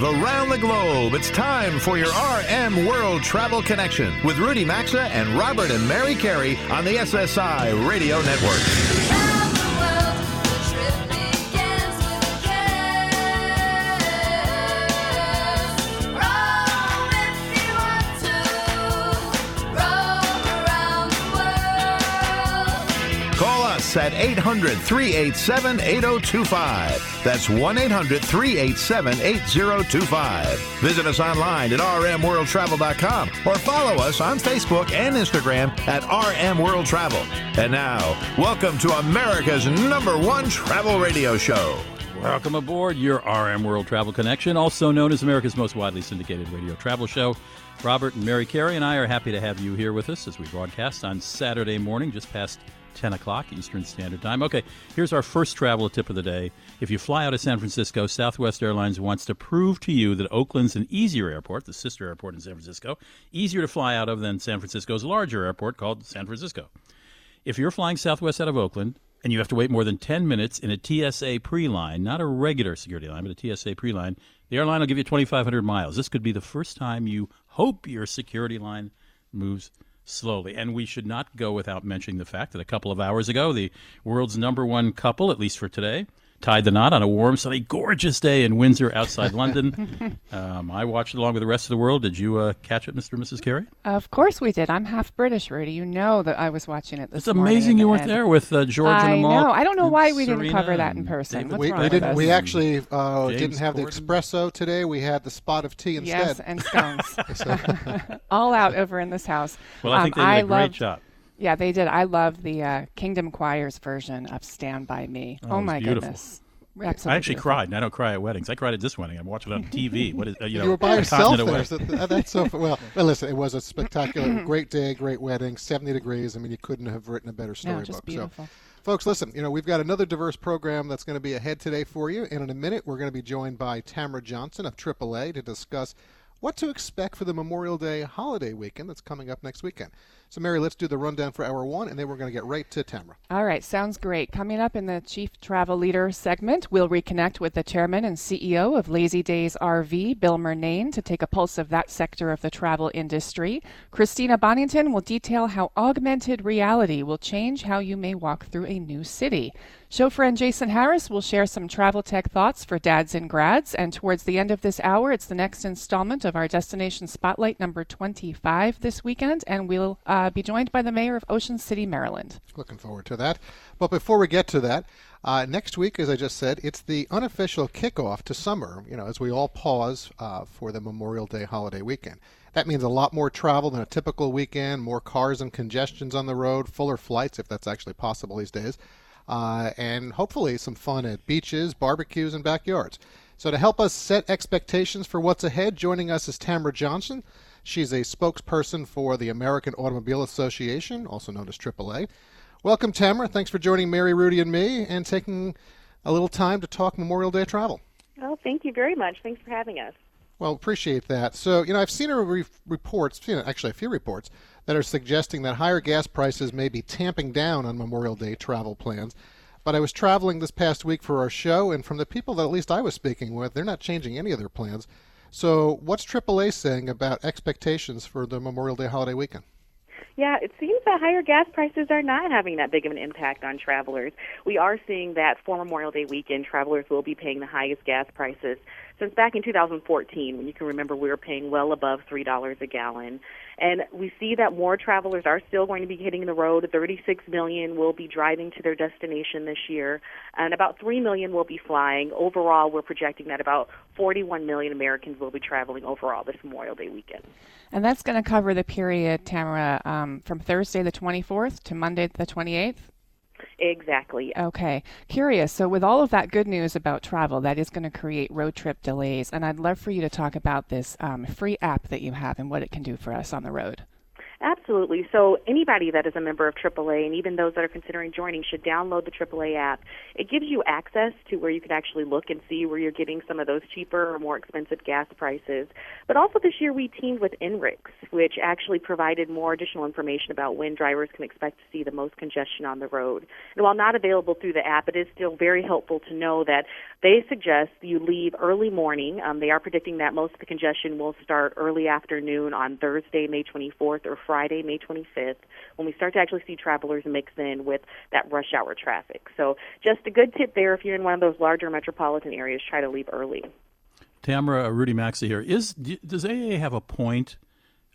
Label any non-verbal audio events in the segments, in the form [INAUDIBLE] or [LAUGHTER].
Live around the globe, it's time for your RM World Travel Connection with Rudy Maxa and Robert and Mary Carey on the SSI Radio Network. At 800 387 8025. That's 1 800 387 8025. Visit us online at rmworldtravel.com or follow us on Facebook and Instagram at rmworldtravel. And now, welcome to America's number one travel radio show. Welcome aboard your RM World Travel Connection, also known as America's most widely syndicated radio travel show. Robert and Mary Carey and I are happy to have you here with us as we broadcast on Saturday morning, just past 10 o'clock Eastern Standard Time. Okay, here's our first travel tip of the day. If you fly out of San Francisco, Southwest Airlines wants to prove to you that Oakland's an easier airport, the sister airport in San Francisco, easier to fly out of than San Francisco's larger airport called San Francisco. If you're flying Southwest out of Oakland, and you have to wait more than 10 minutes in a TSA pre line, not a regular security line, but a TSA pre line, the airline will give you 2,500 miles. This could be the first time you hope your security line moves slowly. And we should not go without mentioning the fact that a couple of hours ago, the world's number one couple, at least for today, tied the knot on a warm, sunny, gorgeous day in Windsor outside London. [LAUGHS] Um, I watched it along with the rest of the world. Did you uh, catch it, Mr. and Mrs. Carey? Of course we did. I'm half British, Rudy. You know that I was watching it this It's amazing you weren't there with uh, George I and Amal. know. I don't know why we Serena didn't cover that in person. David What's We, wrong we with didn't. us? We actually uh, didn't have the espresso today. We had the spot of tea instead. Yes, and scones. [LAUGHS] [LAUGHS] All out over in this house. Well, I think they Um, did a great loved- job. Yeah, they did. I love the uh, Kingdom Choir's version of "Stand by Me." Oh, Oh, it my beautiful. goodness, Absolutely I actually beautiful. cried, and I don't cry at weddings. I cried at this wedding. I'm watching it on [LAUGHS] TV. What is uh, you know? you were by yourself there. So that's so well. [LAUGHS] Well, listen, it was a spectacular, [LAUGHS] great day, great wedding, 70 degrees. I mean, you couldn't have written a better No, storybook. just so, beautiful. folks, listen. You know, we've got another diverse program that's going to be ahead today for you. And in a minute, we're going to be joined by Tamara Johnson of AAA to discuss what to expect for the Memorial Day holiday weekend that's coming up next weekend. So, Mary, let's do the rundown for hour one, and then we're going to get right to Tamara. All right, sounds great. Coming up in the Chief Travel Leader segment, we'll reconnect with the chairman and CEO of Lazy Days RV, Bill Murnane, to take a pulse of that sector of the travel industry. Christina Bonnington will detail how augmented reality will change how you may walk through a new city. Show friend Jason Harris will share some travel tech thoughts for dads and grads. And towards the end of this hour, it's the next installment of our Destination Spotlight number 25 this weekend, and we'll uh, be joined by the mayor of Ocean City, Maryland. Looking forward to that. But before we get to that, uh, next week, as I just said, it's the unofficial kickoff to summer, you know, as we all pause uh, for the Memorial Day holiday weekend. That means a lot more travel than a typical weekend, more cars and congestions on the road, fuller flights, if that's actually possible these days, uh, and hopefully some fun at beaches, barbecues, and backyards. So, to help us set expectations for what's ahead, joining us is Tamara Johnson. She's a spokesperson for the American Automobile Association, also known as AAA. Welcome, Tamara. Thanks for joining Mary, Rudy, and me and taking a little time to talk Memorial Day travel. Oh, thank you very much. Thanks for having us. Well, appreciate that. So, you know, I've seen a re- reports, you know, actually a few reports that are suggesting that higher gas prices may be tamping down on Memorial Day travel plans. But I was traveling this past week for our show, and from the people that at least I was speaking with, they're not changing any of their plans. So, what's AAA saying about expectations for the Memorial Day holiday weekend? Yeah, it seems that higher gas prices are not having that big of an impact on travelers. We are seeing that for Memorial Day weekend, travelers will be paying the highest gas prices since back in 2014, when you can remember we were paying well above $3 a gallon. And we see that more travelers are still going to be hitting the road. 36 million will be driving to their destination this year, and about 3 million will be flying. Overall, we're projecting that about 41 million Americans will be traveling overall this Memorial Day weekend. And that's going to cover the period, Tamara, um, from Thursday the 24th to Monday the 28th? Exactly. Okay. Curious. So, with all of that good news about travel, that is going to create road trip delays. And I'd love for you to talk about this um, free app that you have and what it can do for us on the road. Absolutely. So anybody that is a member of AAA and even those that are considering joining should download the AAA app. It gives you access to where you can actually look and see where you're getting some of those cheaper or more expensive gas prices. But also this year we teamed with INRIX, which actually provided more additional information about when drivers can expect to see the most congestion on the road. And while not available through the app, it is still very helpful to know that they suggest you leave early morning. Um, they are predicting that most of the congestion will start early afternoon on Thursday, May 24th or Friday, May 25th, when we start to actually see travelers mix in with that rush hour traffic. So, just a good tip there if you're in one of those larger metropolitan areas, try to leave early. Tamara, uh, Rudy Maxa here. Is does AA have a point,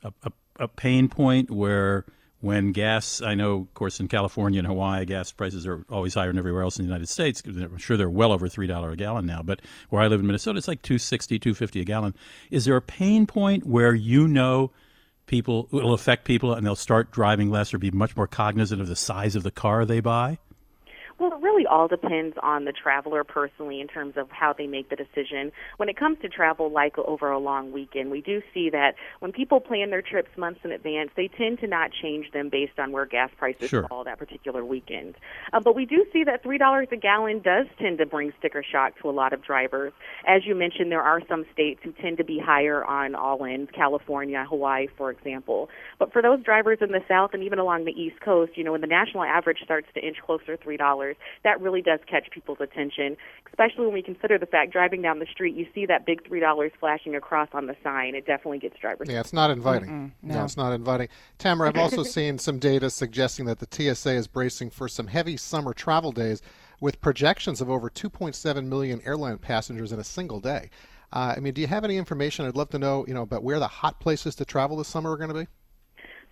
a, a, a pain point where when gas, I know, of course, in California and Hawaii, gas prices are always higher than everywhere else in the United States. I'm sure they're well over three dollar a gallon now. But where I live in Minnesota, it's like two sixty, two fifty a gallon. Is there a pain point where you know people it'll affect people and they'll start driving less or be much more cognizant of the size of the car they buy? Well, it really all depends on the traveler personally in terms of how they make the decision. When it comes to travel, like over a long weekend, we do see that when people plan their trips months in advance, they tend to not change them based on where gas prices sure. fall that particular weekend. Uh, but we do see that $3 a gallon does tend to bring sticker shock to a lot of drivers. As you mentioned, there are some states who tend to be higher on all ends, California, Hawaii, for example. But for those drivers in the South and even along the East Coast, you know, when the national average starts to inch closer to $3, that really does catch people's attention, especially when we consider the fact driving down the street, you see that big three dollars flashing across on the sign. It definitely gets drivers. Yeah, it's not inviting. no. no. it's not inviting. Tamara, I've also [LAUGHS] seen some data suggesting that the TSA is bracing for some heavy summer travel days with projections of over 2.7 million airline passengers in a single day. Uh, I mean, do you have any information? I'd love to know, you know, about where the hot places to travel this summer are going to be.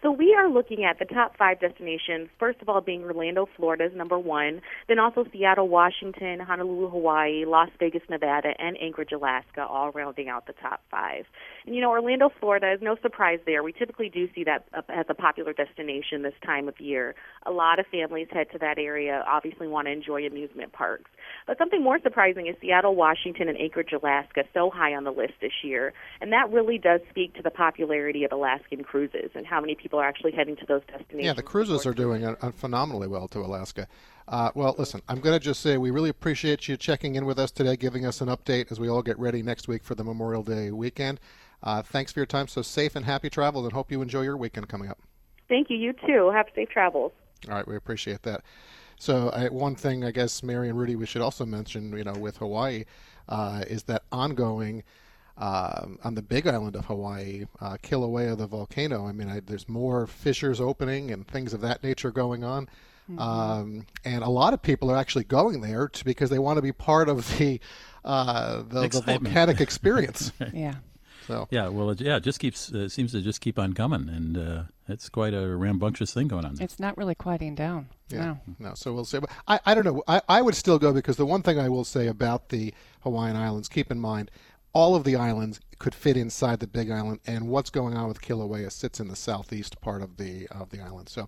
So we are looking at the top five destinations. First of all, being Orlando, Florida is number one. Then also Seattle, Washington, Honolulu, Hawaii, Las Vegas, Nevada, and Anchorage, Alaska, all rounding out the top five. And you know, Orlando, Florida is no surprise there. We typically do see that as a popular destination this time of year. A lot of families head to that area, obviously want to enjoy amusement parks. But something more surprising is Seattle, Washington, and Anchorage, Alaska, so high on the list this year. And that really does speak to the popularity of Alaskan cruises and how many people people are actually heading to those destinations. Yeah, the cruises are doing a, a phenomenally well to Alaska. Uh, well, listen, I'm going to just say we really appreciate you checking in with us today, giving us an update as we all get ready next week for the Memorial Day weekend. Uh, thanks for your time. So safe and happy travels, and hope you enjoy your weekend coming up. Thank you. You too. Have safe travels. All right, we appreciate that. So I, one thing I guess Mary and Rudy we should also mention, you know, with Hawaii, uh, is that ongoing uh, on the Big Island of Hawaii, uh, Kilauea, the volcano. I mean, I, there's more fissures opening and things of that nature going on. Mm-hmm. Um, and a lot of people are actually going there to, because they want to be part of the uh, the, the, volcanic experience. [LAUGHS] yeah. So yeah, well, it, yeah, it just keeps uh, seems to just keep on coming, and uh, it's quite a rambunctious thing going on there. It's not really quieting down. Yeah, no. no. So we'll see. But I, I don't know. I, I would still go because the one thing I will say about the Hawaiian Islands, keep in mind, all of the islands could fit inside the Big Island, and what's going on with Kilauea sits in the southeast part of the of the island. So,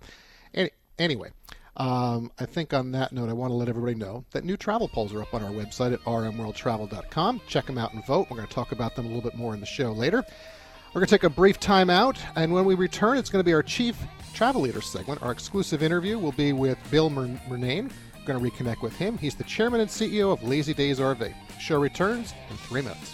any, anyway, um, I think on that note, I want to let everybody know that new travel polls are up on our website at rmworldtravel.com. Check them out and vote. We're going to talk about them a little bit more in the show later. We're going to take a brief time out, and when we return, it's going to be our chief travel leader segment. Our exclusive interview will be with Bill Murnane. We're going to reconnect with him. He's the chairman and CEO of Lazy Days RV. Show returns in three minutes.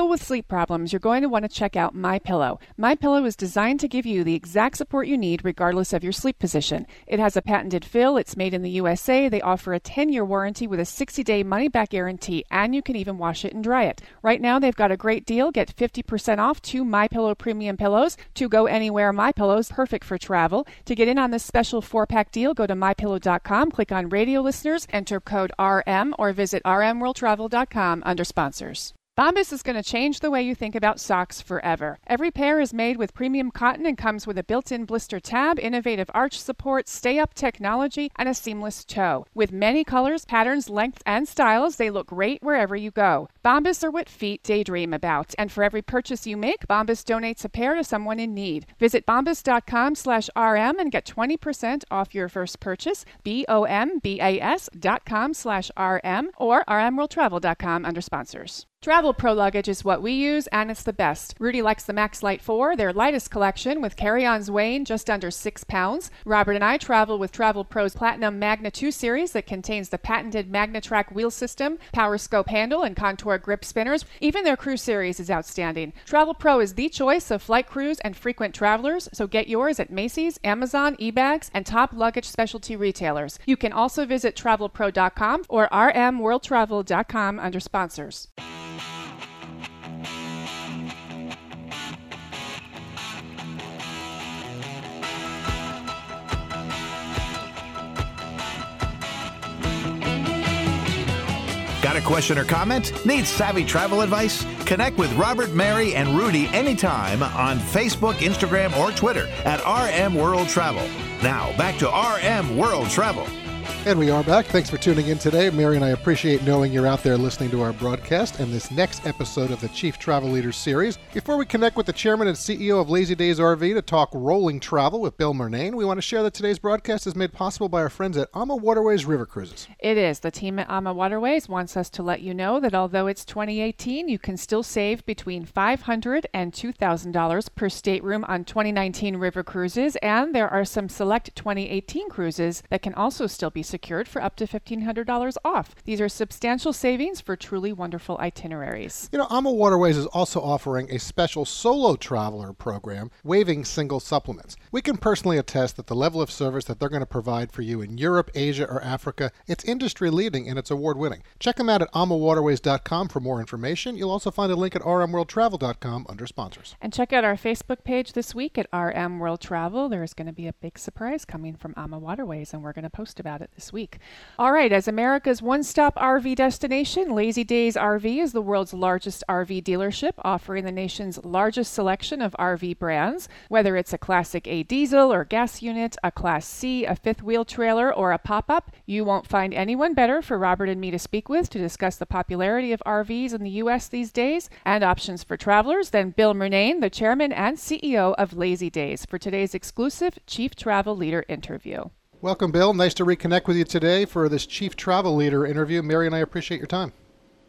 struggle with sleep problems, you're going to want to check out My Pillow. My Pillow is designed to give you the exact support you need regardless of your sleep position. It has a patented fill, it's made in the USA. They offer a 10-year warranty with a 60-day money-back guarantee, and you can even wash it and dry it. Right now, they've got a great deal. Get 50% off two My Pillow premium pillows. To go anywhere My Pillows, perfect for travel. To get in on this special 4-pack deal, go to mypillow.com, click on radio listeners, enter code RM or visit rmworldtravel.com under sponsors. Bombas is going to change the way you think about socks forever. Every pair is made with premium cotton and comes with a built in blister tab, innovative arch support, stay up technology, and a seamless toe. With many colors, patterns, lengths, and styles, they look great wherever you go. Bombas are what feet daydream about, and for every purchase you make, Bombas donates a pair to someone in need. Visit bombas.com slash RM and get 20% off your first purchase, B-O-M-B-A-S dot com slash RM or rmworldtravel.com under sponsors. Travel Pro luggage is what we use, and it's the best. Rudy likes the Maxlite 4, their lightest collection, with carry-ons weighing just under 6 pounds. Robert and I travel with Travel Pro's Platinum Magna 2 series that contains the patented MagnaTrack wheel system, power scope handle, and contour grip spinners. Even their Crew series is outstanding. Travel Pro is the choice of flight crews and frequent travelers, so get yours at Macy's, Amazon, eBags, and top luggage specialty retailers. You can also visit travelpro.com or rmworldtravel.com under sponsors. A question or comment? Need savvy travel advice? Connect with Robert, Mary, and Rudy anytime on Facebook, Instagram, or Twitter at RM World Travel. Now, back to RM World Travel. And we are back. Thanks for tuning in today. Mary and I appreciate knowing you're out there listening to our broadcast and this next episode of the Chief Travel Leaders series. Before we connect with the chairman and CEO of Lazy Days RV to talk rolling travel with Bill Murnane, we want to share that today's broadcast is made possible by our friends at AMA Waterways River Cruises. It is. The team at AMA Waterways wants us to let you know that although it's 2018, you can still save between $500 and $2,000 per stateroom on 2019 river cruises, and there are some select 2018 cruises that can also still be secured for up to $1,500 off. These are substantial savings for truly wonderful itineraries. You know, AMA Waterways is also offering a special solo traveler program, waiving single supplements. We can personally attest that the level of service that they're going to provide for you in Europe, Asia, or Africa, it's industry leading and it's award winning. Check them out at amawaterways.com for more information. You'll also find a link at rmworldtravel.com under sponsors. And check out our Facebook page this week at RM World Travel. There's going to be a big surprise coming from AMA Waterways, and we're going to post about it this week. All right, as America's one stop RV destination, Lazy Days RV is the world's largest RV dealership, offering the nation's largest selection of RV brands. Whether it's a Classic A diesel or gas unit, a Class C, a fifth wheel trailer, or a pop up, you won't find anyone better for Robert and me to speak with to discuss the popularity of RVs in the U.S. these days and options for travelers than Bill Murnane, the chairman and CEO of Lazy Days, for today's exclusive Chief Travel Leader interview. Welcome, Bill. Nice to reconnect with you today for this Chief Travel Leader interview. Mary and I appreciate your time.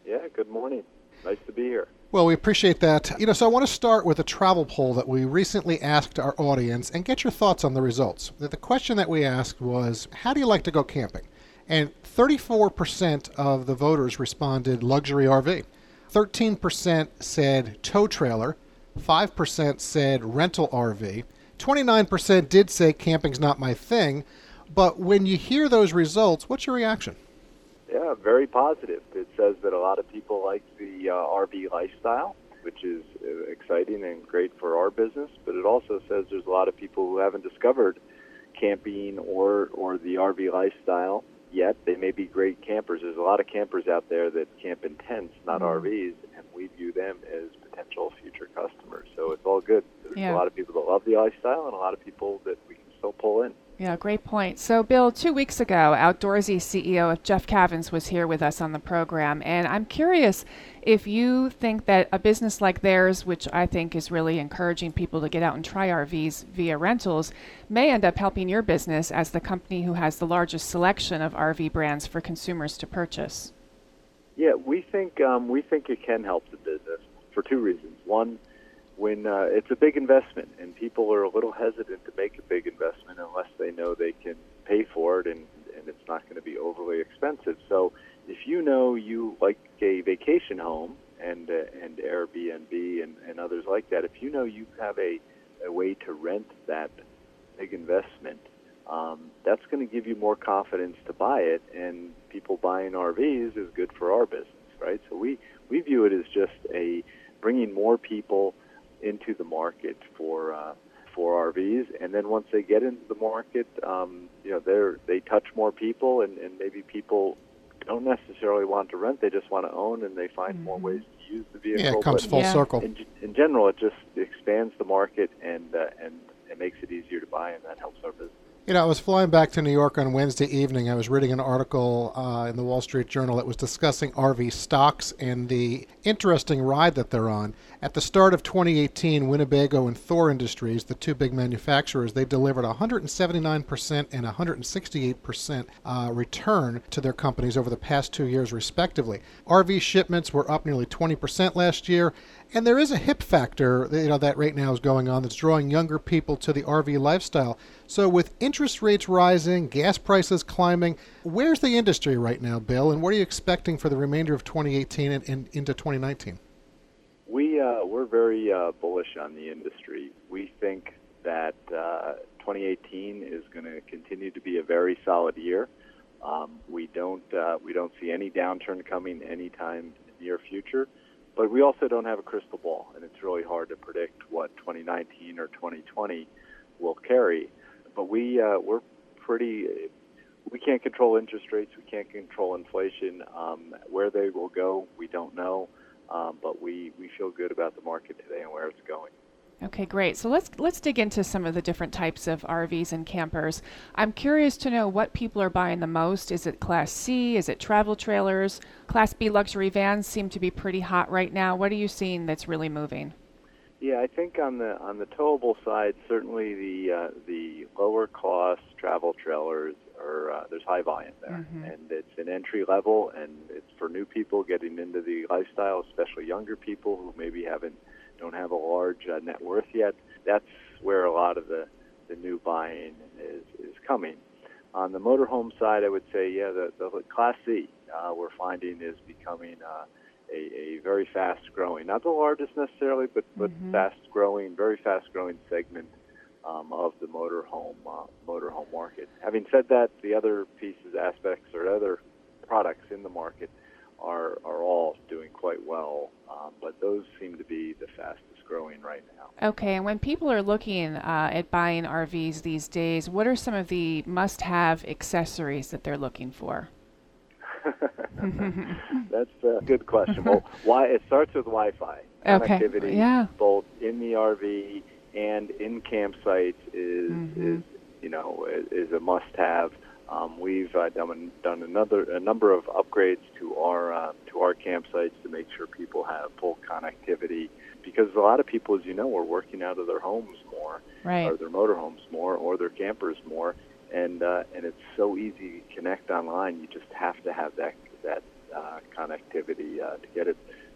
Yeah, good morning. Nice to be here. Well, we appreciate that. You know, so I want to start with a travel poll that we recently asked our audience and get your thoughts on the results. The question that we asked was, how do you like to go camping? And 34% of the voters responded luxury RV. 13% said tow trailer. 5% said rental RV. 29% did say camping's not my thing. But when you hear those results, what's your reaction? Yeah, very positive. It says that a lot of people like the uh, RV lifestyle, which is uh, exciting and great for our business. But it also says there's a lot of people who haven't discovered camping or or the RV lifestyle yet. They may be great campers. There's a lot of campers out there that camp in tents, not Mm-hmm. RVs, and we view them as potential future customers. So it's all good. There's Yeah. a lot of people that love the lifestyle and a lot of people that we can still pull in. Yeah, great point. So, Bill, two weeks ago, Outdoorsy CEO Jeff Cavens was here with us on the program, and I'm curious if you think that a business like theirs, which I think is really encouraging people to get out and try RVs via rentals, may end up helping your business as the company who has the largest selection of RV brands for consumers to purchase. Yeah, we think um, we think it can help the business for two reasons. One, when uh, it's a big investment, and people are a little hesitant to make a big investment unless they know they can pay for it, and and it's not going to be overly expensive. So, if you know you like a vacation home and uh, and Airbnb and, and others like that, if you know you have a, a way to rent that big investment, um, that's going to give you more confidence to buy it. And people buying RVs is good for our business, right? So we we view it as just a bringing more people into the market for uh, for RVs, and then once they get into the market, um, you know, they they touch more people, and, and maybe people don't necessarily want to rent; they just want to own, and they find mm-hmm. more ways to use the vehicle. Yeah, it comes but full yeah. circle. In, in general, it just expands the market and uh, and it makes it easier to buy, and that helps our business. You know, I was flying back to New York on Wednesday evening. I was reading an article uh, in the Wall Street Journal that was discussing RV stocks and the interesting ride that they're on. At the start of 2018, Winnebago and Thor Industries, the two big manufacturers, they delivered 179% and 168% uh, return to their companies over the past two years, respectively. RV shipments were up nearly 20% last year, and there is a hip factor, you know, that right now is going on that's drawing younger people to the RV lifestyle. So with interest rates rising, gas prices climbing, where's the industry right now, Bill? And what are you expecting for the remainder of 2018 and, and into 2019? We uh, we're very uh, bullish on the industry. We think that uh, 2018 is going to continue to be a very solid year. Um, we don't uh, we don't see any downturn coming anytime in the near future. But we also don't have a crystal ball, and it's really hard to predict what 2019 or 2020 will carry. But we uh, we're pretty. We can't control interest rates. We can't control inflation. Um, where they will go, we don't know. Um, but we, we feel good about the market today and where it's going. Okay, great. So let's let's dig into some of the different types of RVs and campers. I'm curious to know what people are buying the most. Is it Class C? Is it travel trailers? Class B luxury vans seem to be pretty hot right now. What are you seeing that's really moving? Yeah, I think on the on the towable side, certainly the uh, the lower cost travel trailers are uh, there's high volume there, Mhm. and it's an entry level, and it's for new people getting into the lifestyle, especially younger people who maybe haven't don't have a large uh, net worth yet. That's where a lot of the the new buying is is coming. On the motorhome side, I would say, yeah, the, the Class C uh, we're finding is becoming uh, a, a very fast growing, not the largest necessarily, but but Mhm. fast growing, very fast growing segment um, of the motorhome uh, motorhome market. Having said that, the other pieces, aspects, or other products in the market are are all doing quite well, um, but those seem to be the fastest growing right now. Okay, and when people are looking uh, at buying RVs these days, what are some of the must-have accessories that they're looking for? [LAUGHS] That's a good question. Well, [LAUGHS] why it starts with Wi-Fi Okay, connectivity, yeah. both in the RV and in campsites is Mhm. is you know is a must-have. Um, we've uh, done done another a number of upgrades to our uh, to our campsites to make sure people have full connectivity because a lot of people, as you know, are working out of their homes more Right. or their motorhomes more or their campers more, and uh, and it's so easy to connect online. You just have to have that that uh, connectivity uh, to get it.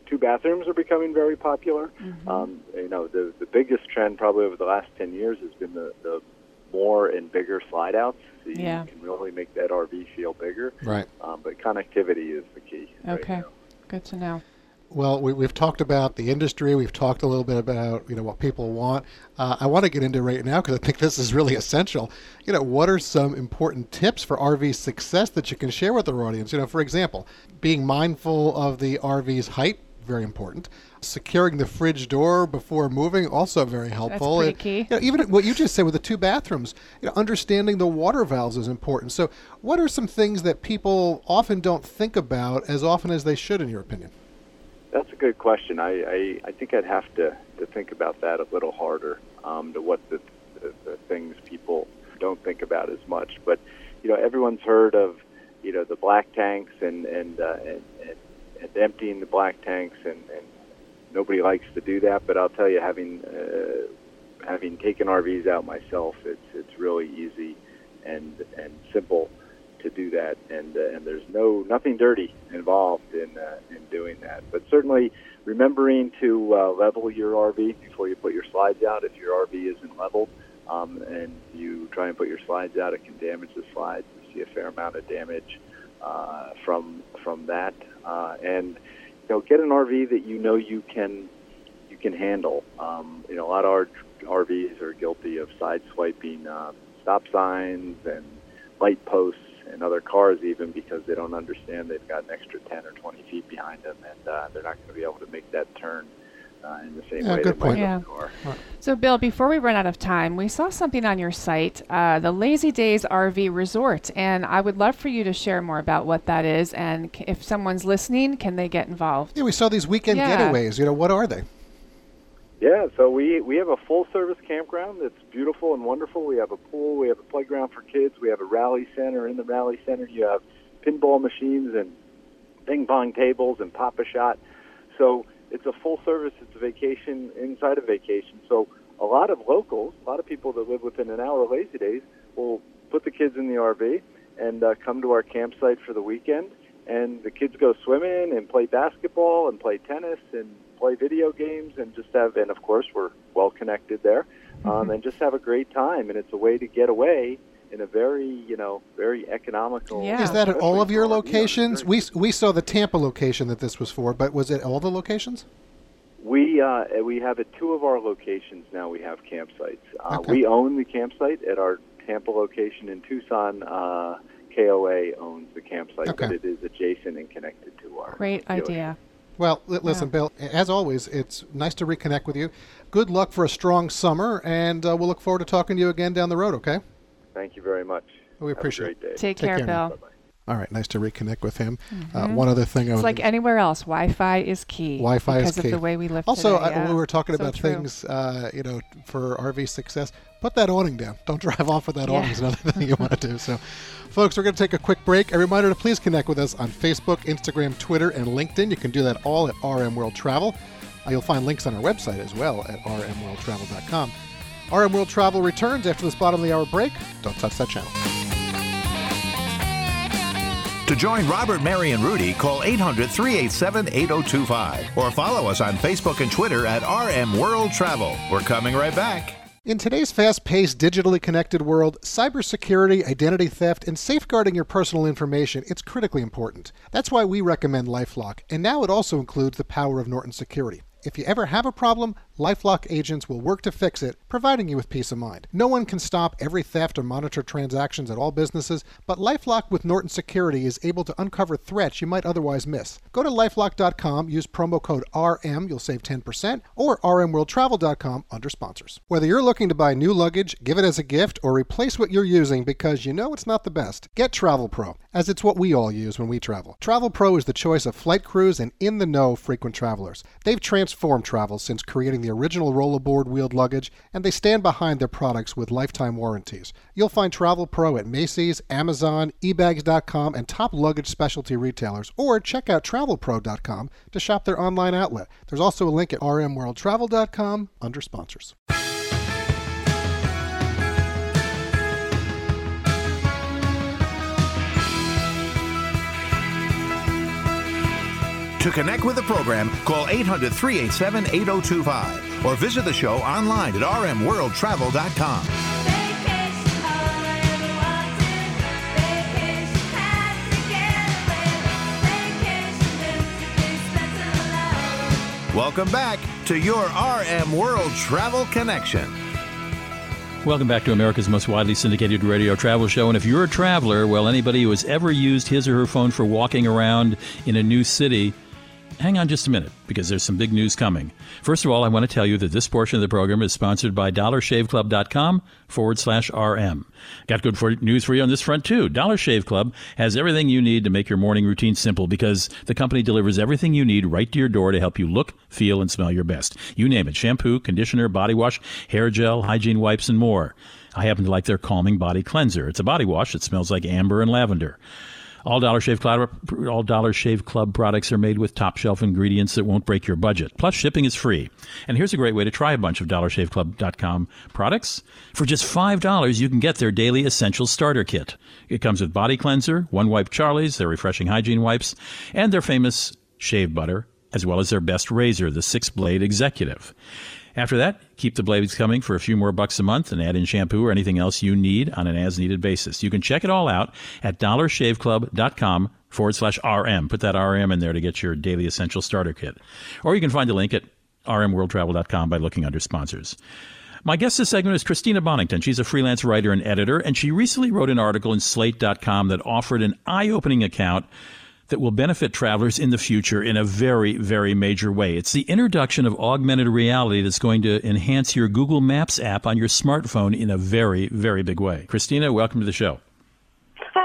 Two bathrooms are becoming very popular. Mm-hmm. Um, you know, the the biggest trend probably over the last ten years has been the the more and bigger slide outs. So you Yeah. can really make that RV feel bigger. Right. Um, but connectivity is the key. Okay. now. Good to know. Well, we, we've talked about the industry. We've talked a little bit about you know what people want. Uh, I want to get into right now because I think [LAUGHS] this is really essential. You know, what are some important tips for RV success that you can share with our audience? You know, for example, being mindful of the RV's height, very important. Securing the fridge door before moving, also very helpful. pretty And, key. you know, even what you just said with the two bathrooms, you know, understanding the water valves is important. So, what are some things that people often don't think about as often as they should, in your opinion? That's a good question. I, I, I think I'd have to, to think about that a little harder um, to what the, the, the things people don't think about as much. But you know, everyone's heard of you know the black tanks and and uh, and, and, and emptying the black tanks, and, and nobody likes to do that. But I'll tell you, having uh, having taken RVs out myself, it's it's really easy and and simple to do that, and uh, and there's no nothing dirty involved in uh, in doing that. But certainly remembering to uh, level your RV before you put your slides out. If your RV isn't leveled um, and you try and put your slides out, it can damage the slides. We see a fair amount of damage uh, from from that, uh, and you know, get an RV that you know you can you can handle. Um, you know, a lot of RVs are guilty of sideswiping uh, stop signs and light posts and other cars even because they don't understand they've got an extra 10 or 20 feet behind them and uh, they're not going to be able to make that turn uh, in the same yeah, way good point. Yeah. car. So, Bill, before we run out of time, we saw something on your site, uh, the Lazy Days RV Resort, and I would love for you to share more about what that is. And c- if someone's listening, can they get involved? Yeah, we saw these weekend Yeah. getaways. You know, what are they? Yeah, so we we have a full service campground that's beautiful and wonderful. We have a pool, we have a playground for kids, we have a rally center. In the rally center, you have pinball machines and ping pong tables and pop a shot. So it's a full service. It's a vacation inside a vacation. So a lot of locals, a lot of people that live within an hour of Lazy Days, will put the kids in the RV and uh, come to our campsite for the weekend. And the kids go swimming and play basketball and play tennis and play video games and just have, and of course we're well connected there, um, and just have a great time. And it's a way to get away in a very, you know, very economical. Yeah. Is that at all of your especially for locations? Very We we saw the Tampa location that this was for, but was it all the locations? We uh, we have at two of our locations now. We have campsites. Uh, Okay. We own the campsite at our Tampa location in Tucson. Uh, KOA owns the campsite, Okay. but it is adjacent and connected to our. Great dealership. idea. Well, li- listen, Bill. As always, it's nice to reconnect with you. Good luck for a strong summer, and uh, we'll look forward to talking to you again down the road. Okay. Thank you very much. We Have a appreciate great day. Take, Take care, care. Bill. Bye-bye. All right, nice to reconnect with him. Uh, one other thing, I It's would, like anywhere else. Wi-Fi is key. Wi-Fi is because key. of the way we live also, today. uh, yeah. we were talking So about true. things, uh, you know, for RV success. Put that awning down. Don't [LAUGHS] drive off with that Yeah. awning. Is another thing you want to do. So, folks, we're going to take a quick break. A reminder to please connect with us on Facebook, Instagram, Twitter, and LinkedIn. You can do that all at RM World Travel. Uh, you'll find links on our website as well at rmworldtravel.com. RM World Travel returns after this bottom of the hour break. Don't touch that channel. To join Robert, Mary, and Rudy, call 800 387 8025 or follow us on Facebook and Twitter at RM World Travel. We're coming right back. In today's fast paced, digitally connected world, cybersecurity, identity theft, and safeguarding your personal information, it's critically important. That's why we recommend Lifelock, and now it also includes the power of Norton Security. If you ever have a problem, Lifelock agents will work to fix it, providing you with peace of mind. No one can stop every theft or monitor transactions at all businesses, but Lifelock with Norton Security is able to uncover threats you might otherwise miss. Go to lifelock.com, use promo code RM, you'll save 10%, or rmworldtravel.com under sponsors. Whether you're looking to buy new luggage, give it as a gift, or replace what you're using because you know it's not the best, get Travel Pro, as it's what we all use when we travel. Travel Pro is the choice of flight crews and in the know frequent travelers. They've transformed travel since creating the original rollerboard wheeled luggage, and they stand behind their products with lifetime warranties. You'll find Travel Pro at Macy's, Amazon, ebags.com, and top luggage specialty retailers, or check out travelpro.com to shop their online outlet. There's also a link at rmworldtravel.com under sponsors. To connect with the program, call 800 387 8025 or visit the show online at rmworldtravel.com. Welcome back to your RM World Travel Connection. Welcome back to America's most widely syndicated radio travel show. And if you're a traveler, well, anybody who has ever used his or her phone for walking around in a new city, hang on just a minute because there's some big news coming. First of all, I want to tell you that this portion of the program is sponsored by dollarshaveclub.com forward slash RM. Got good for, news for you on this front, too. Dollar Shave Club has everything you need to make your morning routine simple because the company delivers everything you need right to your door to help you look, feel, and smell your best. You name it shampoo, conditioner, body wash, hair gel, hygiene wipes, and more. I happen to like their calming body cleanser. It's a body wash that smells like amber and lavender. All Dollar Shave Club, all Dollar Shave Club products are made with top shelf ingredients that won't break your budget. Plus, shipping is free. And here's a great way to try a bunch of DollarShaveClub.com products. For just $5, you can get their daily essential starter kit. It comes with body cleanser, one wipe Charlie's, their refreshing hygiene wipes, and their famous shave butter, as well as their best razor, the six blade executive. After that, keep the blades coming for a few more bucks a month and add in shampoo or anything else you need on an as needed basis. You can check it all out at dollarshaveclub.com forward slash RM. Put that RM in there to get your daily essential starter kit. Or you can find a link at rmworldtravel.com by looking under sponsors. My guest this segment is Christina Bonnington. She's a freelance writer and editor, and she recently wrote an article in Slate.com that offered an eye opening account that will benefit travelers in the future in a very, very major way. It's the introduction of augmented reality that's going to enhance your Google Maps app on your smartphone in a very, very big way. Christina, welcome to the show.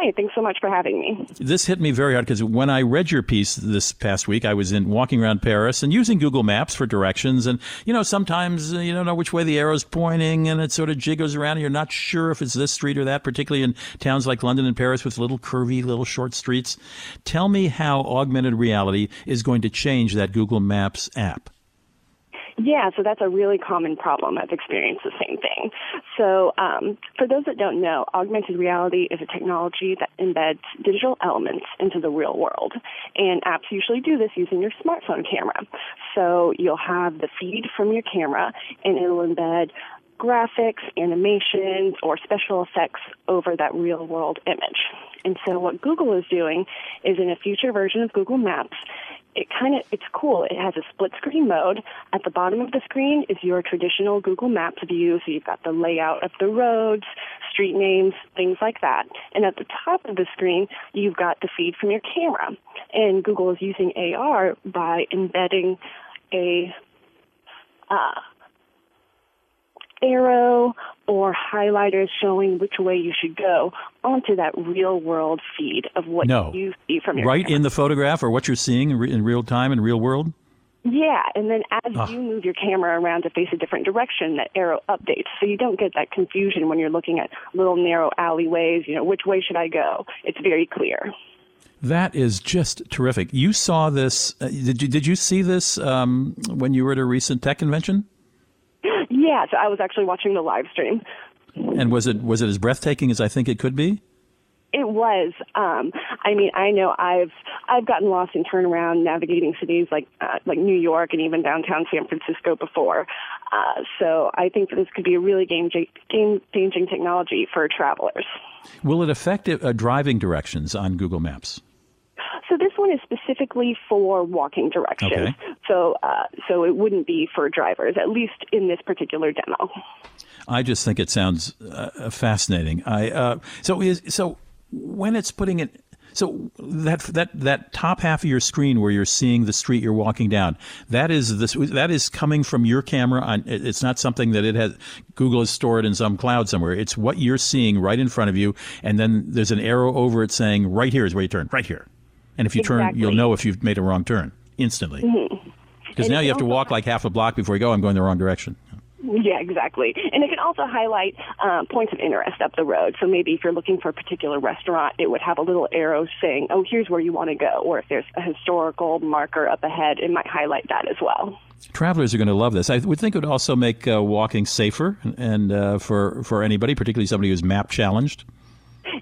Hi, thanks so much for having me. This hit me very hard because when I read your piece this past week, I was in walking around Paris and using Google Maps for directions. And, you know, sometimes uh, you don't know which way the arrow's pointing and it sort of jiggles around and you're not sure if it's this street or that, particularly in towns like London and Paris with little curvy, little short streets. Tell me how augmented reality is going to change that Google Maps app. Yeah, so that's a really common problem. I've experienced the same thing. So, um, for those that don't know, augmented reality is a technology that embeds digital elements into the real world. And apps usually do this using your smartphone camera. So, you'll have the feed from your camera, and it'll embed graphics, animations, or special effects over that real world image. And so what Google is doing is in a future version of Google Maps, it kind of it's cool. It has a split screen mode. At the bottom of the screen is your traditional Google Maps view, so you've got the layout of the roads, street names, things like that. And at the top of the screen, you've got the feed from your camera. And Google is using AR by embedding a uh, arrow or highlighters showing which way you should go onto that real world feed of what No. you see from your Right camera. in the photograph or what you're seeing in re- in real time in real world? Yeah, and then as Ah. you move your camera around to face a different direction, that arrow updates. So you don't get that confusion when you're looking at little narrow alleyways, you know, which way should I go? It's very clear. That is just terrific. You saw this. Uh, did you did you see this um, when you were at a recent tech convention? Yeah, so I was actually watching the live stream. And was it was it as breathtaking as I think it could be? It was. Um, I mean, I know I've I've gotten lost in turnaround navigating cities like uh, like New York and even downtown San Francisco before. Uh, so I think that this could be a really game game changing technology for travelers. Will it affect uh, driving directions on Google Maps? One is specifically for walking directions. Okay. So uh, so it wouldn't be for drivers, at least in this particular demo. I just think it sounds uh, fascinating. I uh, so is so when it's putting it. So that that that top half of your screen where you're seeing the street you're walking down, that is this that is coming from your camera. On it's not something that it has Google has stored in some cloud somewhere. It's what you're seeing right in front of you, and then there's an arrow over it saying right here is where you turn, right here. And if you turn, you'll know if you've made a wrong turn instantly. Because And now you have to walk like half a block before you go. I'm going the wrong direction. Yeah, exactly. And it can also highlight um, points of interest up the road. So maybe if you're looking for a particular restaurant, it would have a little arrow saying, "Oh, here's where you want to go." Or if there's a historical marker up ahead, it might highlight that as well. Travelers are going to love this. I would think it would also make uh, walking safer, and uh, for for anybody, particularly somebody who's map challenged.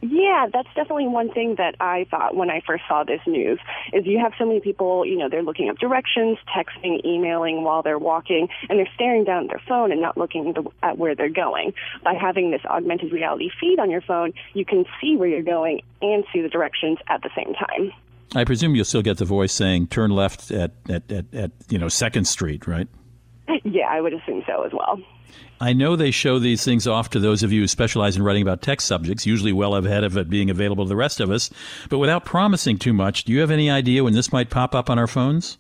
Yeah, that's definitely one thing that I thought when I first saw this news is you have so many people, you know, they're looking up directions, texting, emailing while they're walking, and they're staring down at their phone and not looking at where they're going. By having this augmented reality feed on your phone, you can see where you're going and see the directions at the same time. I presume you'll still get the voice saying "turn left at at, at, at you know Second Street," right? [LAUGHS] Yeah, I would assume so as well. I know they show these things off to those of you who specialize in writing about tech subjects, usually well ahead of it being available to the rest of us. But without promising too much, do you have any idea when this might pop up on our phones?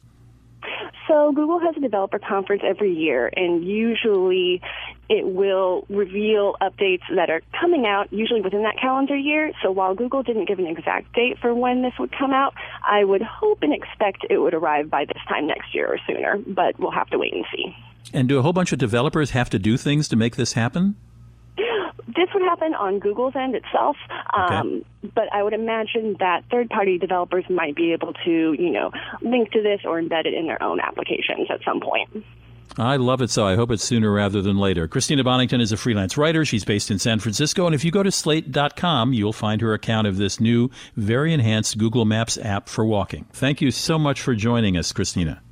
So Google has a developer conference every year, and usually it will reveal updates that are coming out usually within that calendar year. So while Google didn't give an exact date for when this would come out, I would hope and expect it would arrive by this time next year or sooner, but we'll have to wait and see. And do a whole bunch of developers have to do things to make this happen? This would happen on Google's end itself, um, but I would imagine that third-party developers might be able to, you know, link to this or embed it in their own applications at some point. I love it so. I hope it's sooner rather than later. Christina Bonnington is a freelance writer. She's based in San Francisco. And if you go to slate.com, you'll find her account of this new, very enhanced Google Maps app for walking. Thank you so much for joining us, Christina.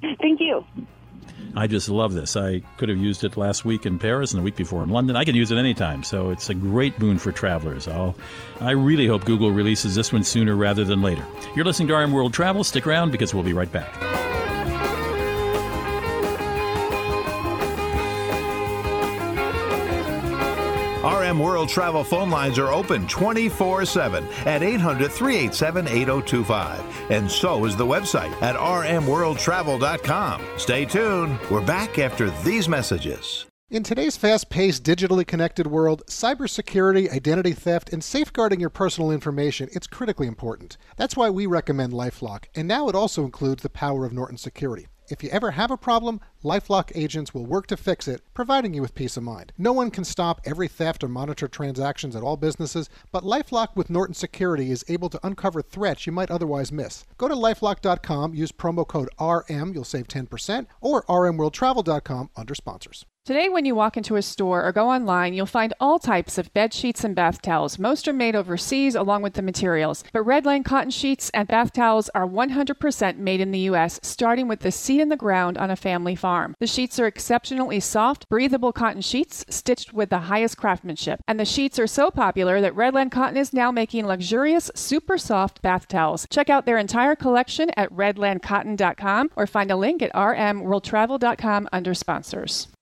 Thank you. I just love this. I could have used it last week in Paris and the week before in London. I can use it anytime, so it's a great boon for travelers. I'll, I really hope Google releases this one sooner rather than later. You're listening to RM World Travel. Stick around because we'll be right back. RM World Travel phone lines are open 24 7 at 800 387 8025. And so is the website at rmworldtravel.com. Stay tuned. We're back after these messages. In today's fast paced, digitally connected world, cybersecurity, identity theft, and safeguarding your personal information, it's critically important. That's why we recommend Lifelock, and now it also includes the power of Norton Security. If you ever have a problem, Lifelock agents will work to fix it, providing you with peace of mind. No one can stop every theft or monitor transactions at all businesses, but Lifelock with Norton Security is able to uncover threats you might otherwise miss. Go to lifelock.com, use promo code RM, you'll save 10%, or rmworldtravel.com under sponsors. Today, when you walk into a store or go online, you'll find all types of bed sheets and bath towels. Most are made overseas along with the materials. But Redland cotton sheets and bath towels are 100% made in the U.S., starting with the seed in the ground on a family farm. The sheets are exceptionally soft, breathable cotton sheets stitched with the highest craftsmanship. And the sheets are so popular that Redland Cotton is now making luxurious, super soft bath towels. Check out their entire collection at redlandcotton.com or find a link at rmworldtravel.com under sponsors.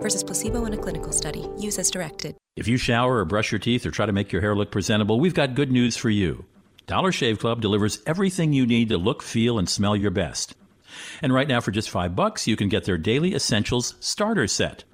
Versus placebo in a clinical study. Use as directed. If you shower or brush your teeth or try to make your hair look presentable, we've got good news for you. Dollar Shave Club delivers everything you need to look, feel, and smell your best. And right now, for just five bucks, you can get their Daily Essentials Starter Set.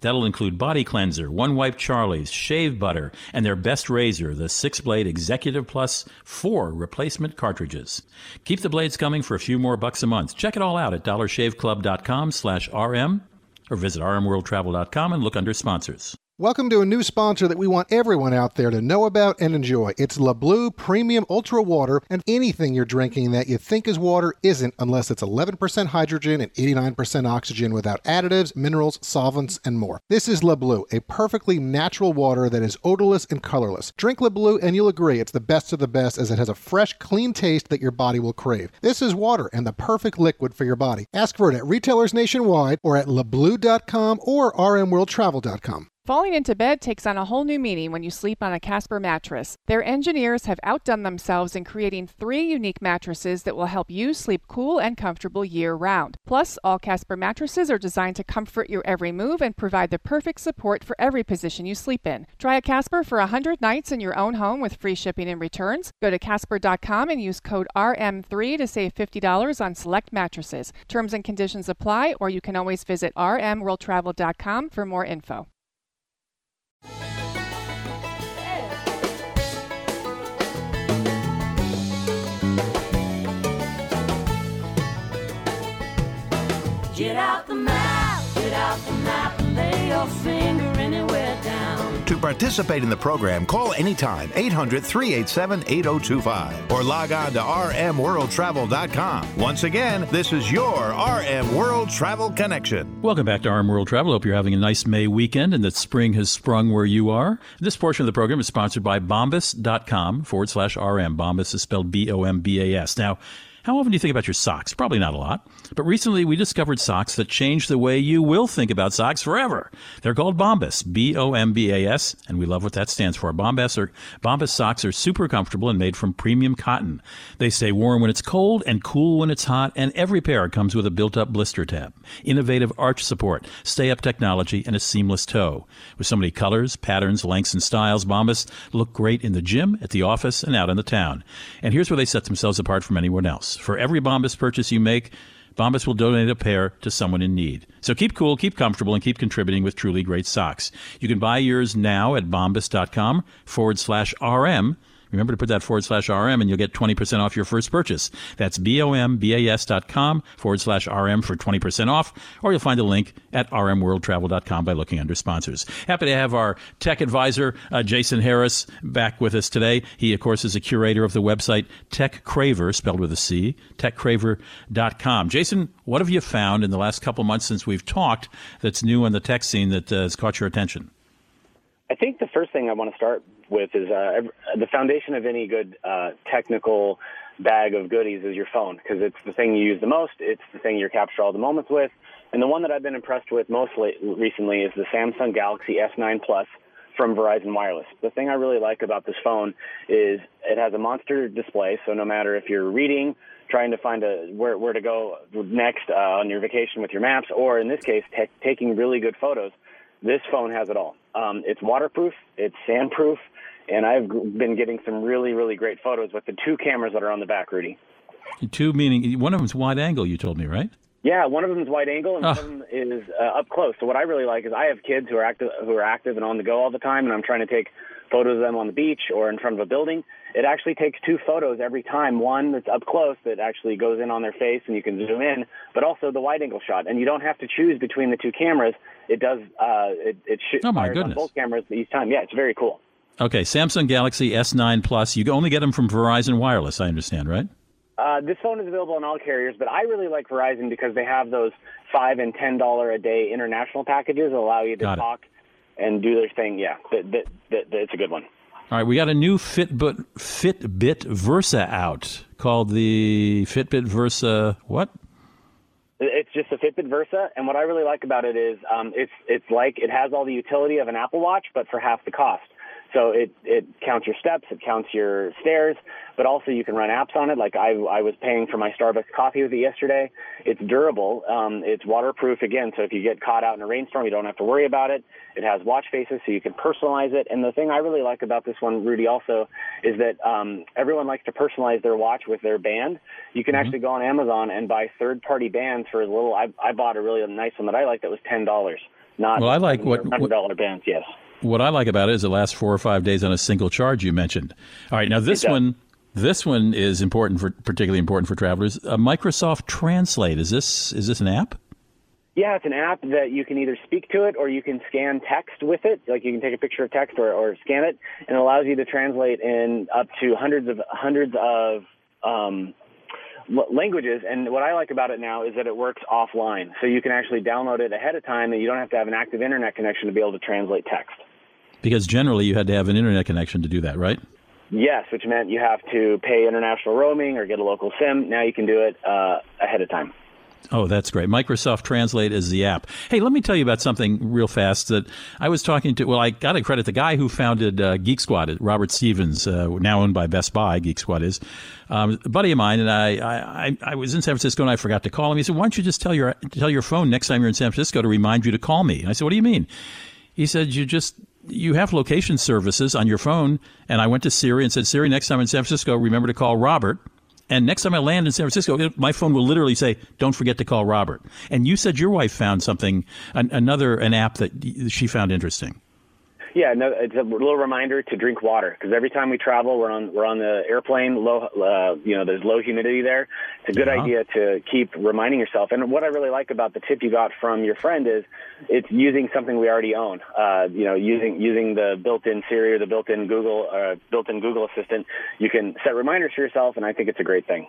That'll include body cleanser, one wipe Charlie's, shave butter, and their best razor, the six blade Executive Plus 4 replacement cartridges. Keep the blades coming for a few more bucks a month. Check it all out at dollarshaveclub.com slash RM or visit rmworldtravel.com and look under sponsors. Welcome to a new sponsor that we want everyone out there to know about and enjoy. It's Le Bleu Premium Ultra Water, and anything you're drinking that you think is water isn't unless it's 11% hydrogen and 89% oxygen without additives, minerals, solvents, and more. This is Le Bleu, a perfectly natural water that is odorless and colorless. Drink Le Bleu and you'll agree it's the best of the best as it has a fresh, clean taste that your body will crave. This is water and the perfect liquid for your body. Ask for it at retailers nationwide or at lebleu.com or rmworldtravel.com. Falling into bed takes on a whole new meaning when you sleep on a Casper mattress. Their engineers have outdone themselves in creating three unique mattresses that will help you sleep cool and comfortable year round. Plus, all Casper mattresses are designed to comfort your every move and provide the perfect support for every position you sleep in. Try a Casper for 100 nights in your own home with free shipping and returns. Go to casper.com and use code RM3 to save $50 on select mattresses. Terms and conditions apply, or you can always visit rmworldtravel.com for more info. Get out the map, get out the map, and lay your finger anywhere down. To participate in the program, call anytime 800 387 8025 or log on to rmworldtravel.com. Once again, this is your RM World Travel Connection. Welcome back to RM World Travel. Hope you're having a nice May weekend and that spring has sprung where you are. This portion of the program is sponsored by bombas.com forward slash RM. Bombas is spelled B O M B A S. Now, how often do you think about your socks? Probably not a lot. But recently we discovered socks that change the way you will think about socks forever. They're called Bombas, B O M B A S, and we love what that stands for. Bombas are Bombas socks are super comfortable and made from premium cotton. They stay warm when it's cold and cool when it's hot, and every pair comes with a built-up blister tab, innovative arch support, stay-up technology, and a seamless toe. With so many colors, patterns, lengths, and styles, Bombas look great in the gym, at the office, and out in the town. And here's where they set themselves apart from anyone else. For every Bombas purchase you make, Bombas will donate a pair to someone in need. So keep cool, keep comfortable, and keep contributing with truly great socks. You can buy yours now at bombas.com forward slash RM. Remember to put that forward slash RM and you'll get 20% off your first purchase. That's B-O-M-B-A-S dot com forward slash RM for 20% off, or you'll find a link at rmworldtravel.com by looking under sponsors. Happy to have our tech advisor, uh, Jason Harris, back with us today. He, of course, is a curator of the website TechCraver, spelled with a C, techcraver.com. Jason, what have you found in the last couple months since we've talked that's new on the tech scene that uh, has caught your attention? I think the first thing I want to start with is uh, the foundation of any good uh, technical bag of goodies is your phone because it's the thing you use the most. It's the thing you capture all the moments with. And the one that I've been impressed with most recently is the Samsung Galaxy S9 Plus from Verizon Wireless. The thing I really like about this phone is it has a monster display, so no matter if you're reading, trying to find a where where to go next uh, on your vacation with your maps, or in this case, t- taking really good photos, this phone has it all. Um, it's waterproof, it's sandproof, and I've been getting some really really great photos with the two cameras that are on the back, Rudy. Two meaning one of them's wide angle. You told me, right? Yeah, one of them is wide angle and oh. one of them is uh, up close. So what I really like is I have kids who are active who are active and on the go all the time, and I'm trying to take photos of them on the beach or in front of a building. It actually takes two photos every time. One that's up close that actually goes in on their face and you can zoom in, but also the wide angle shot. And you don't have to choose between the two cameras. It does. Uh, it it sh- oh my goodness. on both cameras each time. Yeah, it's very cool. Okay, Samsung Galaxy S9 Plus. You only get them from Verizon Wireless, I understand, right? Uh, this phone is available on all carriers, but I really like Verizon because they have those five and ten dollar a day international packages that allow you to got talk it. and do their thing. Yeah, that, that, that, it's a good one. All right, we got a new Fitbit Fitbit Versa out called the Fitbit Versa. What? It's just a Fitbit Versa, and what I really like about it is um, it's it's like it has all the utility of an Apple Watch, but for half the cost. So it, it counts your steps, it counts your stairs, but also you can run apps on it. Like I, I was paying for my Starbucks coffee with it yesterday. It's durable. Um, it's waterproof again. So if you get caught out in a rainstorm, you don't have to worry about it. It has watch faces so you can personalize it. And the thing I really like about this one, Rudy, also is that, um, everyone likes to personalize their watch with their band. You can mm-hmm. actually go on Amazon and buy third party bands for as little. I, I bought a really nice one that I like that was $10. Not well, I like what hundred dollar bands. Yes what I like about it is it lasts four or five days on a single charge. You mentioned. All right, now this one, this one is important for particularly important for travelers. A Microsoft Translate is this is this an app? Yeah, it's an app that you can either speak to it or you can scan text with it. Like you can take a picture of text or, or scan it, and it allows you to translate in up to hundreds of hundreds of um, languages. And what I like about it now is that it works offline, so you can actually download it ahead of time, and you don't have to have an active internet connection to be able to translate text. Because generally you had to have an internet connection to do that, right? Yes, which meant you have to pay international roaming or get a local SIM. Now you can do it uh, ahead of time. Oh, that's great. Microsoft Translate is the app. Hey, let me tell you about something real fast that I was talking to. Well, I got to credit the guy who founded uh, Geek Squad, Robert Stephens, uh, now owned by Best Buy, Geek Squad is. Um, a buddy of mine, and I, I, I was in San Francisco and I forgot to call him. He said, Why don't you just tell your, tell your phone next time you're in San Francisco to remind you to call me? And I said, What do you mean? He said, You just you have location services on your phone. And I went to Siri and said, Siri, next time in San Francisco, remember to call Robert. And next time I land in San Francisco, my phone will literally say, "Don't forget to call Robert." And you said your wife found something, an, another an app that she found interesting. Yeah, no, it's a little reminder to drink water because every time we travel, we're on we're on the airplane. Low, uh, you know, there's low humidity there. It's a good yeah. idea to keep reminding yourself. And what I really like about the tip you got from your friend is it's using something we already own. Uh, you know, using using the built-in Siri or the built-in Google uh, built-in Google Assistant. You can set reminders for yourself, and I think it's a great thing.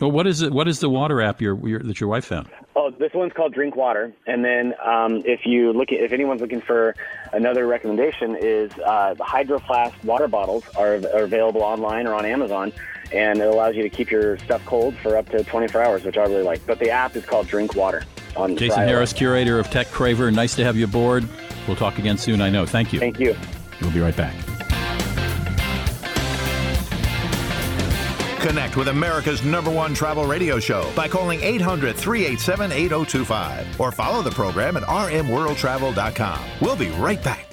Well, what is it? What is the water app your, your, that your wife found? Oh, this one's called Drink Water. And then um, if you look at, if anyone's looking for another recommendation, is uh, the Hydro Flask water bottles are, are available online or on Amazon, and it allows you to keep your stuff cold for up to 24 hours, which I really like. But the app is called Drink Water. On Jason Friday. Harris, curator of Tech Craver. Nice to have you aboard. We'll talk again soon. I know. Thank you. Thank you. We'll be right back. Connect with America's number one travel radio show by calling 800 387 8025 or follow the program at rmworldtravel.com. We'll be right back.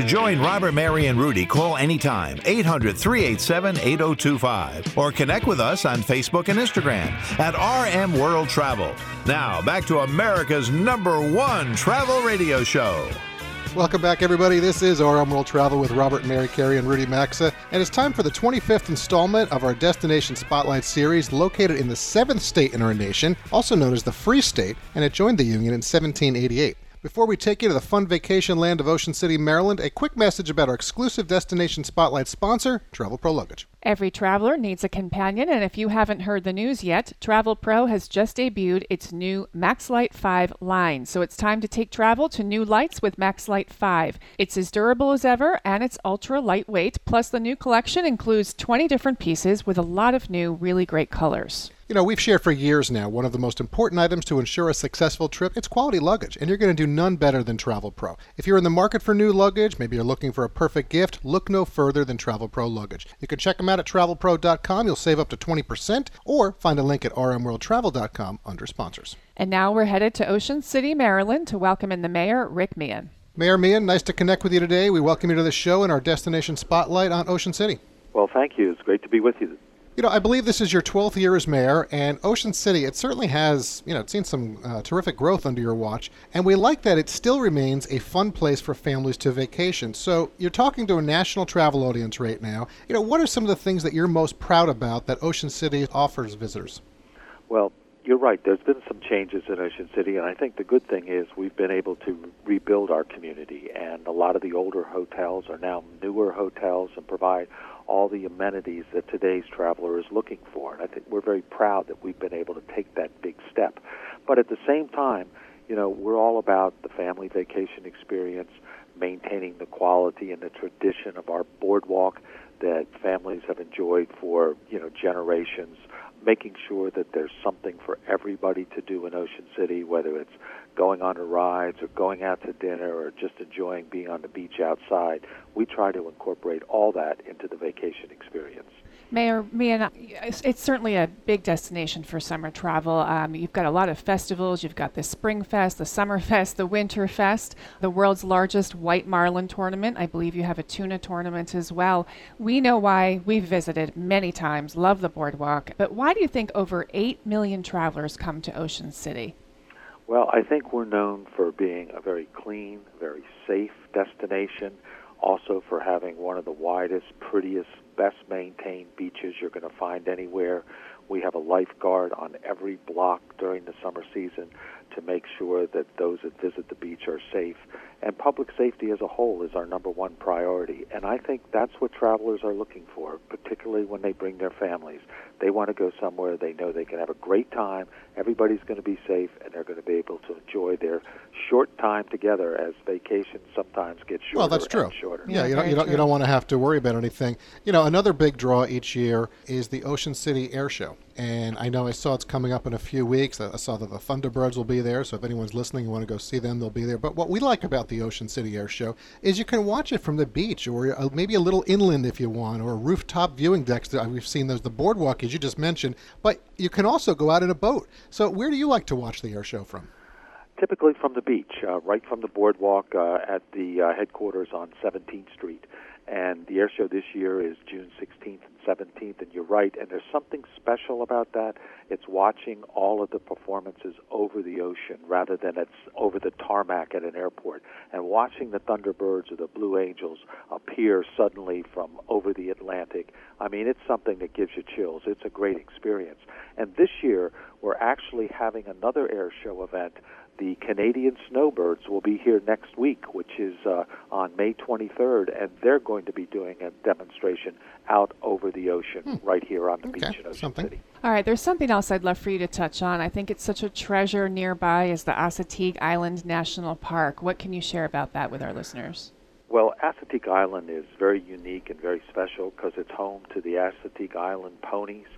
To join Robert, Mary, and Rudy, call anytime 800 387 8025 or connect with us on Facebook and Instagram at RM World Travel. Now, back to America's number one travel radio show. Welcome back, everybody. This is RM World Travel with Robert, Mary Carey, and Rudy Maxa. And it's time for the 25th installment of our Destination Spotlight series, located in the seventh state in our nation, also known as the Free State, and it joined the Union in 1788. Before we take you to the fun vacation land of Ocean City, Maryland, a quick message about our exclusive Destination Spotlight sponsor, Travel Pro Luggage. Every traveler needs a companion, and if you haven't heard the news yet, Travel Pro has just debuted its new MaxLite 5 line. So it's time to take travel to new lights with MaxLite 5. It's as durable as ever and it's ultra lightweight. Plus, the new collection includes 20 different pieces with a lot of new, really great colors. You know, we've shared for years now one of the most important items to ensure a successful trip. It's quality luggage, and you're going to do none better than Travel Pro. If you're in the market for new luggage, maybe you're looking for a perfect gift, look no further than Travel Pro luggage. You can check them out at travelpro.com. You'll save up to 20%, or find a link at rmworldtravel.com under sponsors. And now we're headed to Ocean City, Maryland to welcome in the mayor, Rick Meehan. Mayor Meehan, nice to connect with you today. We welcome you to the show and our destination spotlight on Ocean City. Well, thank you. It's great to be with you. You know, I believe this is your 12th year as mayor, and Ocean City, it certainly has, you know, it's seen some uh, terrific growth under your watch, and we like that it still remains a fun place for families to vacation. So, you're talking to a national travel audience right now. You know, what are some of the things that you're most proud about that Ocean City offers visitors? Well, you're right. There's been some changes in Ocean City, and I think the good thing is we've been able to rebuild our community, and a lot of the older hotels are now newer hotels and provide all the amenities that today's traveler is looking for. And I think we're very proud that we've been able to take that big step. But at the same time, you know, we're all about the family vacation experience, maintaining the quality and the tradition of our boardwalk that families have enjoyed for, you know, generations making sure that there's something for everybody to do in Ocean City, whether it's going on a rides or going out to dinner or just enjoying being on the beach outside. We try to incorporate all that into the vacation experience. Mayor it's, it's certainly a big destination for summer travel. Um, you've got a lot of festivals. You've got the Spring Fest, the Summer Fest, the Winter Fest, the world's largest white marlin tournament. I believe you have a tuna tournament as well. We know why we've visited many times, love the boardwalk, but why do you think over 8 million travelers come to Ocean City? Well, I think we're known for being a very clean, very safe destination, also for having one of the widest, prettiest best maintained beaches you're going to find anywhere. We have a lifeguard on every block during the summer season to make sure that those that visit the beach are safe. And public safety as a whole is our number one priority. And I think that's what travelers are looking for, particularly when they bring their families. They want to go somewhere they know they can have a great time, everybody's going to be safe, and they're going to be able to enjoy their short time together as vacations sometimes get shorter Well, that's true. and shorter. Yeah, you don't, you don't you don't want to have to worry about anything. You know, another big draw each year is the Ocean City Air Show, and I know I saw it's coming up in a few weeks. I I saw that the Thunderbirds will be there, so if anyone's listening you want to go see them, they'll be there. But what we like about the Ocean City Air Show is you can watch it from the beach, or uh, maybe a little inland if you want, or rooftop viewing decks. We've seen those, the boardwalk as you just mentioned, but you can also go out in a boat. So where do you like to watch the air show from? typically from the beach, uh, right from the boardwalk uh, at the uh, headquarters on 17th Street. And the air show this year is June 16th and 17th, and you're right. And there's something special about that. It's watching all of the performances over the ocean rather than it's over the tarmac at an airport, and watching the Thunderbirds or the Blue Angels appear suddenly from over the Atlantic. I mean, it's something that gives you chills. It's a great experience. And this year, we're actually having another air show event the Canadian Snowbirds will be here next week, which is uh, on May 23rd, and they're going to be doing a demonstration out over the ocean right here on the beach in Ocean something. City. All right, there's something else I'd love for you to touch on. I think it's such a treasure nearby is the Assateague Island National Park. What can you share about that with our listeners? Well, Assateague Island is very unique and very special because it's home to the Assateague Island ponies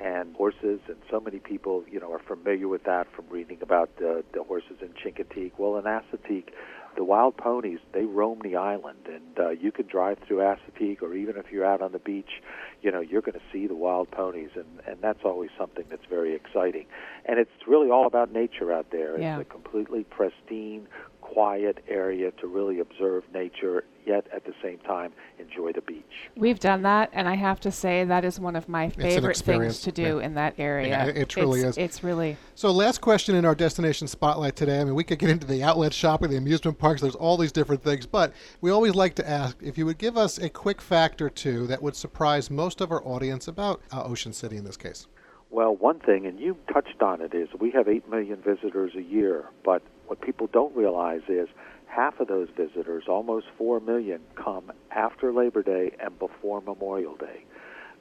and horses, and so many people, you know, are familiar with that from reading about the, the horses in Chincoteague. Well, in Assateague, the wild ponies they roam the island, and uh, you can drive through Assateague, or even if you're out on the beach, you know, you're going to see the wild ponies, and and that's always something that's very exciting. And it's really all about nature out there. Yeah. It's a completely pristine, quiet area to really observe nature. yet at the same time enjoy the beach. We've done that, and I have to say that is one of my favorite things to do yeah. in that area. Yeah, it truly it's, is. It's really. So, last question in our destination spotlight today. I mean, we could get into the outlet shopping, the amusement parks. There's all these different things, but we always like to ask if you would give us a quick fact or two that would surprise most of our audience about uh, Ocean City in this case. Well, one thing, and you touched on it, is we have 8 million visitors a year, but what people don't realize is half of those visitors, almost 4 million, come after Labor Day and before Memorial Day.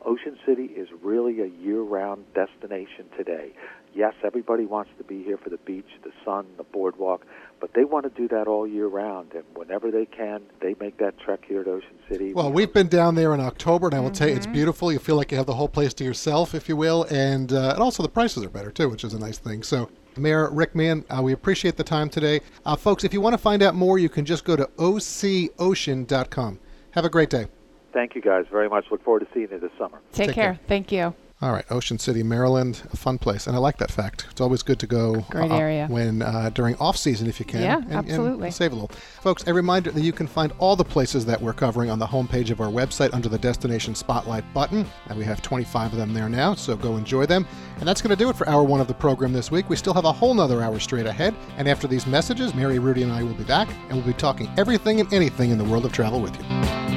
Ocean City is really a year round destination today. Yes, everybody wants to be here for the beach, the sun, the boardwalk, but they want to do that all year round. And whenever they can, they make that trek here at Ocean City. Well, we've been down there in October, and I will tell you, Mm-hmm. it's beautiful. You feel like you have the whole place to yourself, if you will, and, uh, and also the prices are better too, which is a nice thing. So, Mayor Rick Meehan, uh, we appreciate the time today, uh, folks. If you want to find out more, you can just go to ococean.com. Have a great day. Thank you guys very much. Look forward to seeing you this summer. Take, Take care. care. Thank you. All right, Ocean City, Maryland, a fun place, and I like that fact. It's always good to go Great uh, area. when uh, during off season if you can. Yeah, and- and absolutely. save a little, folks. A reminder that you can find all the places that we're covering on the homepage of our website under the Destination Spotlight button, and we have 25 of them there now. So go enjoy them. And that's going to do it for hour one of the program this week. We still have a whole nother hour straight ahead, and after these messages, Mary, Rudy, and I will be back, and we'll be talking everything and anything in the world of travel with you.